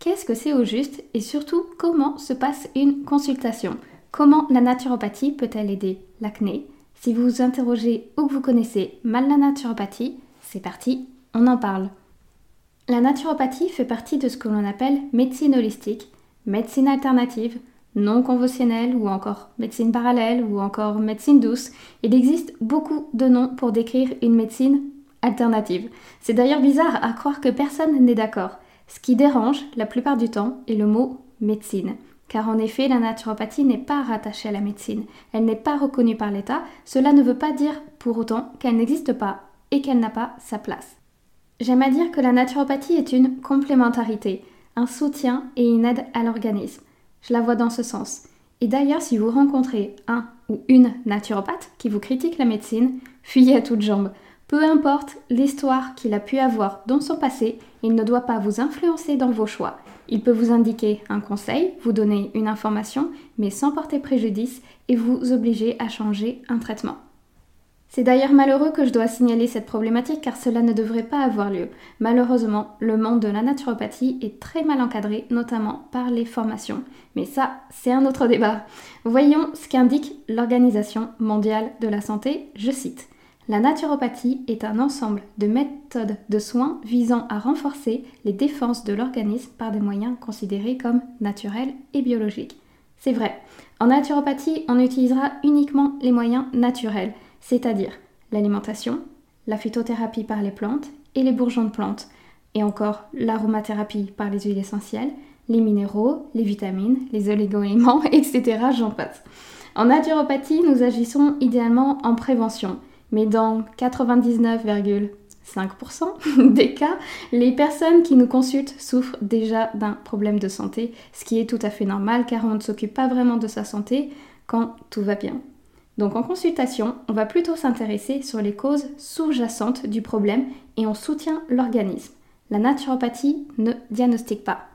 Qu'est-ce que c'est au juste et surtout comment se passe une consultation? Comment la naturopathie peut-elle aider l'acné? Si vous vous interrogez ou que vous connaissez mal la naturopathie, c'est parti, on en parle. La naturopathie fait partie de ce que l'on appelle médecine holistique, médecine alternative, non conventionnelle ou encore médecine parallèle ou encore médecine douce. Il existe beaucoup de noms pour décrire une médecine alternative. C'est d'ailleurs bizarre à croire que personne n'est d'accord. Ce qui dérange la plupart du temps est le mot médecine. Car en effet, la naturopathie n'est pas rattachée à la médecine. Elle n'est pas reconnue par l'État. Cela ne veut pas dire pour autant qu'elle n'existe pas et qu'elle n'a pas sa place. J'aime à dire que la naturopathie est une complémentarité, un soutien et une aide à l'organisme. Je la vois dans ce sens. Et d'ailleurs, si vous rencontrez un ou une naturopathe qui vous critique la médecine, fuyez à toutes jambes. Peu importe l'histoire qu'il a pu avoir dans son passé, il ne doit pas vous influencer dans vos choix. Il peut vous indiquer un conseil, vous donner une information, mais sans porter préjudice et vous obliger à changer un traitement. C'est d'ailleurs malheureux que je dois signaler cette problématique car cela ne devrait pas avoir lieu. Malheureusement, le monde de la naturopathie est très mal encadré, notamment par les formations. Mais ça, c'est un autre débat. Voyons ce qu'indique l'Organisation mondiale de la santé, je cite. La naturopathie est un ensemble de méthodes de soins visant à renforcer les défenses de l'organisme par des moyens considérés comme naturels et biologiques. C'est vrai, en naturopathie, on utilisera uniquement les moyens naturels, c'est-à-dire l'alimentation, la phytothérapie par les plantes et les bourgeons de plantes, et encore l'aromathérapie par les huiles essentielles, les minéraux, les vitamines, les oligo-éléments, etc. J'en passe. En naturopathie, nous agissons idéalement en prévention mais dans 99,5% des cas, les personnes qui nous consultent souffrent déjà d'un problème de santé, ce qui est tout à fait normal car on ne s'occupe pas vraiment de sa santé quand tout va bien. Donc en consultation, on va plutôt s'intéresser sur les causes sous-jacentes du problème et on soutient l'organisme. La naturopathie ne diagnostique pas.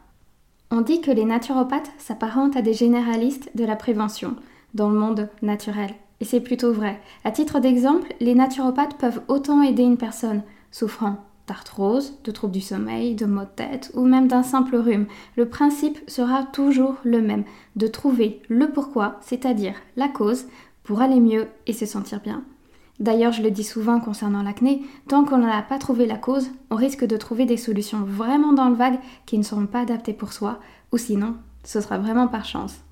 On dit que les naturopathes s'apparentent à des généralistes de la prévention dans le monde naturel. Et c'est plutôt vrai. À titre d'exemple, les naturopathes peuvent autant aider une personne souffrant d'arthrose, de troubles du sommeil, de maux de tête ou même d'un simple rhume. Le principe sera toujours le même, de trouver le pourquoi, c'est-à-dire la cause, pour aller mieux et se sentir bien. D'ailleurs, je le dis souvent concernant l'acné, tant qu'on n'a pas trouvé la cause, on risque de trouver des solutions vraiment dans le vague qui ne seront pas adaptées pour soi, ou sinon, ce sera vraiment par chance.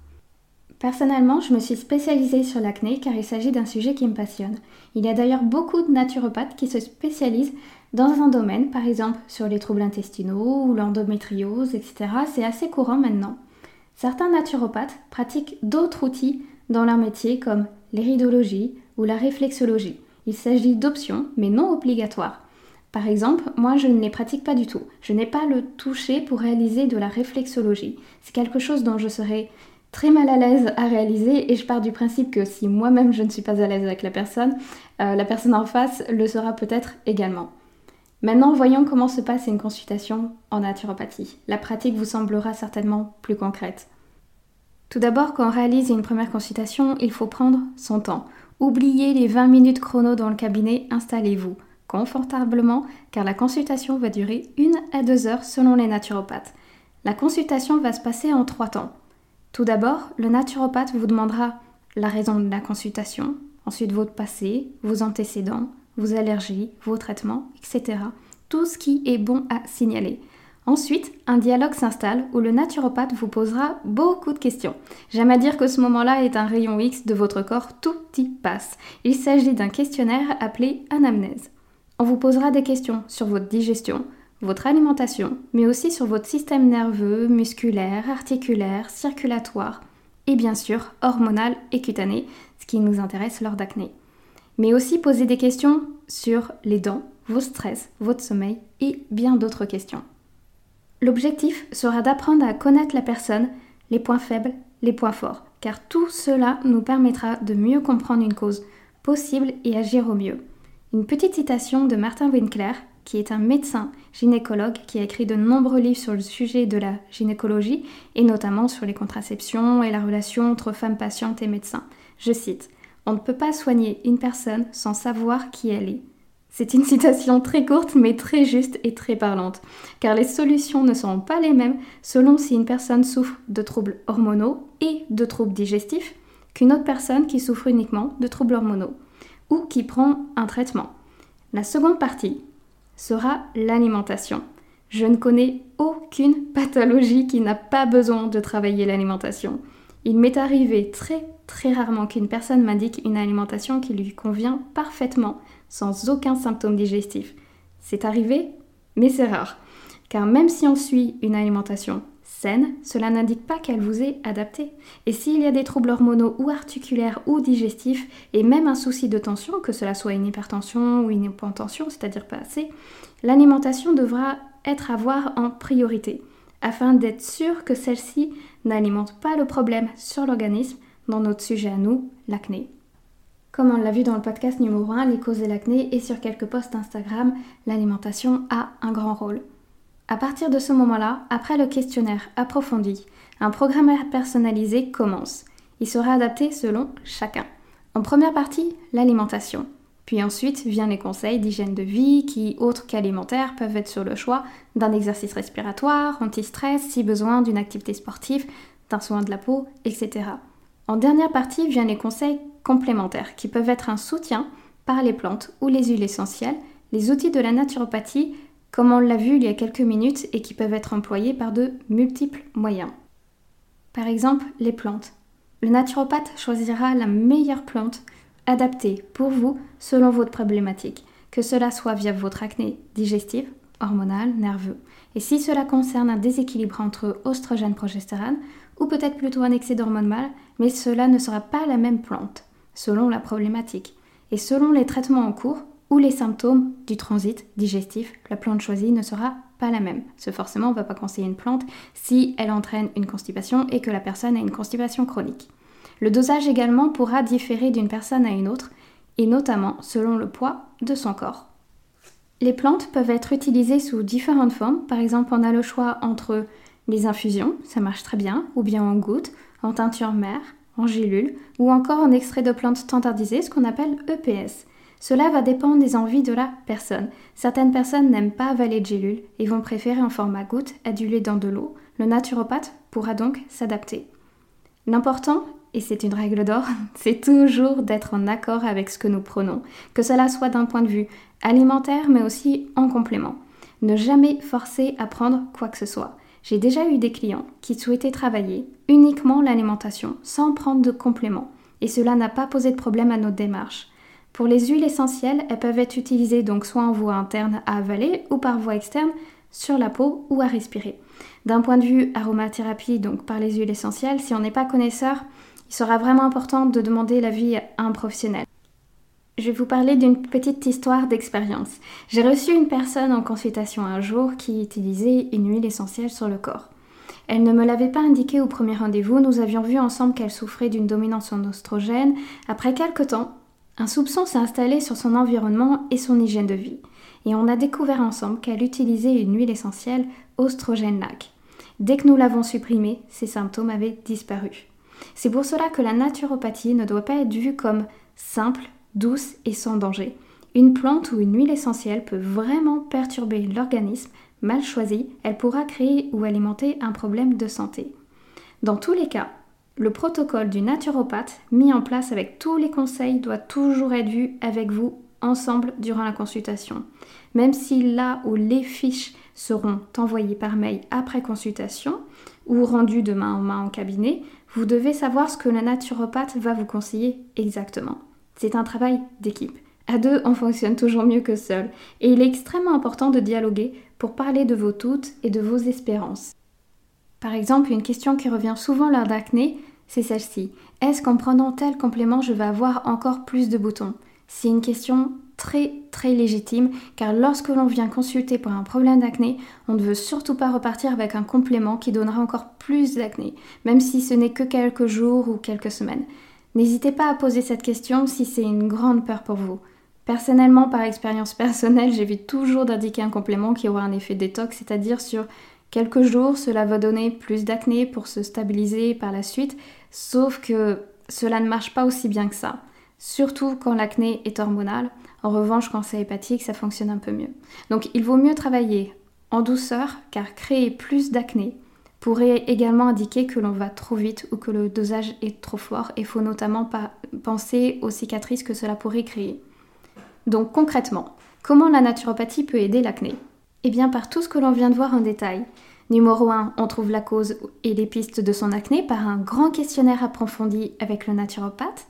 Personnellement, je me suis spécialisée sur l'acné car il s'agit d'un sujet qui me passionne. Il y a d'ailleurs beaucoup de naturopathes qui se spécialisent dans un domaine, par exemple sur les troubles intestinaux ou l'endométriose, etc. C'est assez courant maintenant. Certains naturopathes pratiquent d'autres outils dans leur métier comme l'iridologie ou la réflexologie. Il s'agit d'options, mais non obligatoires. Par exemple, moi je ne les pratique pas du tout. Je n'ai pas le toucher pour réaliser de la réflexologie. C'est quelque chose dont je serais très mal à l'aise à réaliser et je pars du principe que si moi-même je ne suis pas à l'aise avec la personne, euh, la personne en face le sera peut-être également. Maintenant, voyons comment se passe une consultation en naturopathie. La pratique vous semblera certainement plus concrète. Tout d'abord, quand on réalise une première consultation, il faut prendre son temps. Oubliez les 20 minutes chrono dans le cabinet, installez-vous confortablement car la consultation va durer une à deux heures selon les naturopathes. La consultation va se passer en trois temps. Tout d'abord, le naturopathe vous demandera la raison de la consultation, ensuite votre passé, vos antécédents, vos allergies, vos traitements, etc. Tout ce qui est bon à signaler. Ensuite, un dialogue s'installe où le naturopathe vous posera beaucoup de questions. J'aime à dire que ce moment-là est un rayon X de votre corps, tout y passe. Il s'agit d'un questionnaire appelé anamnèse. On vous posera des questions sur votre digestion, votre alimentation, mais aussi sur votre système nerveux, musculaire, articulaire, circulatoire et bien sûr hormonal et cutané, ce qui nous intéresse lors d'acné. Mais aussi poser des questions sur les dents, vos stress, votre sommeil et bien d'autres questions. L'objectif sera d'apprendre à connaître la personne, les points faibles, les points forts, car tout cela nous permettra de mieux comprendre une cause possible et agir au mieux. Une petite citation de Martin Winkler, qui est un médecin gynécologue qui a écrit de nombreux livres sur le sujet de la gynécologie et notamment sur les contraceptions et la relation entre femmes patientes et médecins. Je cite On ne peut pas soigner une personne sans savoir qui elle est. C'est une citation très courte mais très juste et très parlante, car les solutions ne seront pas les mêmes selon si une personne souffre de troubles hormonaux et de troubles digestifs qu'une autre personne qui souffre uniquement de troubles hormonaux ou qui prend un traitement. La seconde partie sera l'alimentation. Je ne connais aucune pathologie qui n'a pas besoin de travailler l'alimentation. Il m'est arrivé très très rarement qu'une personne m'indique une alimentation qui lui convient parfaitement, sans aucun symptôme digestif. C'est arrivé, mais c'est rare. Car même si on suit une alimentation saine, cela n'indique pas qu'elle vous est adaptée. Et s'il y a des troubles hormonaux ou articulaires ou digestifs, et même un souci de tension, que cela soit une hypertension ou une hypotension, c'est-à-dire pas assez, l'alimentation devra être à voir en priorité, afin d'être sûr que celle-ci n'alimente pas le problème sur l'organisme dans notre sujet à nous, l'acné. Comme on l'a vu dans le podcast numéro 1, les causes de l'acné et sur quelques posts Instagram, l'alimentation a un grand rôle. À partir de ce moment-là, après le questionnaire approfondi, un programme personnalisé commence. Il sera adapté selon chacun. En première partie, l'alimentation. Puis ensuite viennent les conseils d'hygiène de vie qui, autres qu'alimentaires, peuvent être sur le choix d'un exercice respiratoire, anti-stress, si besoin d'une activité sportive, d'un soin de la peau, etc. En dernière partie viennent les conseils complémentaires qui peuvent être un soutien par les plantes ou les huiles essentielles, les outils de la naturopathie comme on l'a vu il y a quelques minutes et qui peuvent être employés par de multiples moyens. Par exemple, les plantes. Le naturopathe choisira la meilleure plante adaptée pour vous selon votre problématique, que cela soit via votre acné digestive, hormonale, nerveux. Et si cela concerne un déséquilibre entre oestrogène-progestérone, ou peut-être plutôt un excès d'hormones mâles, mais cela ne sera pas la même plante, selon la problématique. Et selon les traitements en cours, les symptômes du transit digestif, la plante choisie ne sera pas la même. Ce forcément, on ne va pas conseiller une plante si elle entraîne une constipation et que la personne a une constipation chronique. Le dosage également pourra différer d'une personne à une autre, et notamment selon le poids de son corps. Les plantes peuvent être utilisées sous différentes formes. Par exemple, on a le choix entre les infusions, ça marche très bien, ou bien en gouttes, en teinture mère, en gélule, ou encore en extrait de plantes standardisées, ce qu'on appelle EPS. Cela va dépendre des envies de la personne. Certaines personnes n'aiment pas avaler de gélules et vont préférer en format goutte adulé dans de l'eau. Le naturopathe pourra donc s'adapter. L'important, et c'est une règle d'or, c'est toujours d'être en accord avec ce que nous prenons, que cela soit d'un point de vue alimentaire mais aussi en complément. Ne jamais forcer à prendre quoi que ce soit. J'ai déjà eu des clients qui souhaitaient travailler uniquement l'alimentation sans prendre de complément et cela n'a pas posé de problème à notre démarche. Pour les huiles essentielles, elles peuvent être utilisées donc soit en voie interne à avaler ou par voie externe sur la peau ou à respirer. D'un point de vue aromathérapie, donc par les huiles essentielles, si on n'est pas connaisseur, il sera vraiment important de demander l'avis à un professionnel. Je vais vous parler d'une petite histoire d'expérience. J'ai reçu une personne en consultation un jour qui utilisait une huile essentielle sur le corps. Elle ne me l'avait pas indiqué au premier rendez-vous, nous avions vu ensemble qu'elle souffrait d'une dominance en oestrogène. Après quelques temps, un soupçon s'est installé sur son environnement et son hygiène de vie, et on a découvert ensemble qu'elle utilisait une huile essentielle oestrogène lac. Dès que nous l'avons supprimée, ses symptômes avaient disparu. C'est pour cela que la naturopathie ne doit pas être vue comme simple, douce et sans danger. Une plante ou une huile essentielle peut vraiment perturber l'organisme. Mal choisie, elle pourra créer ou alimenter un problème de santé. Dans tous les cas, le protocole du naturopathe, mis en place avec tous les conseils, doit toujours être vu avec vous ensemble durant la consultation. Même si là où les fiches seront envoyées par mail après consultation ou rendues de main en main en cabinet, vous devez savoir ce que le naturopathe va vous conseiller exactement. C'est un travail d'équipe. À deux, on fonctionne toujours mieux que seul. Et il est extrêmement important de dialoguer pour parler de vos doutes et de vos espérances. Par exemple, une question qui revient souvent lors d'acné, c'est celle-ci. Est-ce qu'en prenant tel complément, je vais avoir encore plus de boutons? C'est une question très très légitime car lorsque l'on vient consulter pour un problème d'acné, on ne veut surtout pas repartir avec un complément qui donnera encore plus d'acné, même si ce n'est que quelques jours ou quelques semaines. N'hésitez pas à poser cette question si c'est une grande peur pour vous. Personnellement, par expérience personnelle, j'évite toujours d'indiquer un complément qui aura un effet détox, c'est-à-dire sur quelques jours, cela va donner plus d'acné pour se stabiliser par la suite, sauf que cela ne marche pas aussi bien que ça. Surtout quand l'acné est hormonal. En revanche, quand c'est hépatique, ça fonctionne un peu mieux. Donc il vaut mieux travailler en douceur, car créer plus d'acné pourrait également indiquer que l'on va trop vite ou que le dosage est trop fort. Il faut notamment penser aux cicatrices que cela pourrait créer. Donc concrètement, comment la naturopathie peut aider l'acné? Eh bien par tout ce que l'on vient de voir en détail. Numéro 1, on trouve la cause et les pistes de son acné par un grand questionnaire approfondi avec le naturopathe.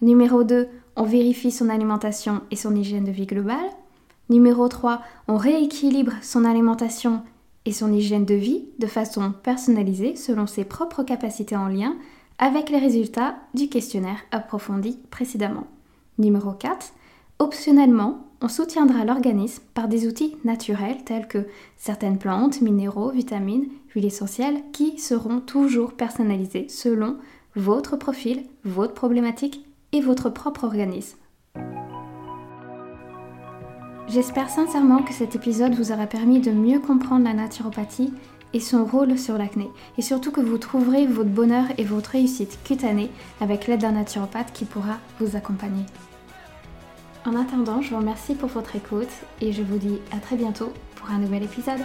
Numéro 2, on vérifie son alimentation et son hygiène de vie globale. Numéro 3, on rééquilibre son alimentation et son hygiène de vie de façon personnalisée selon ses propres capacités en lien avec les résultats du questionnaire approfondi précédemment. Numéro 4, optionnellement, on soutiendra l'organisme par des outils naturels tels que certaines plantes, minéraux, vitamines, huiles essentielles qui seront toujours personnalisés selon votre profil, votre problématique et votre propre organisme. J'espère sincèrement que cet épisode vous aura permis de mieux comprendre la naturopathie et son rôle sur l'acné, et surtout que vous trouverez votre bonheur et votre réussite cutanée avec l'aide d'un naturopathe qui pourra vous accompagner. En attendant, je vous remercie pour votre écoute et je vous dis à très bientôt pour un nouvel épisode.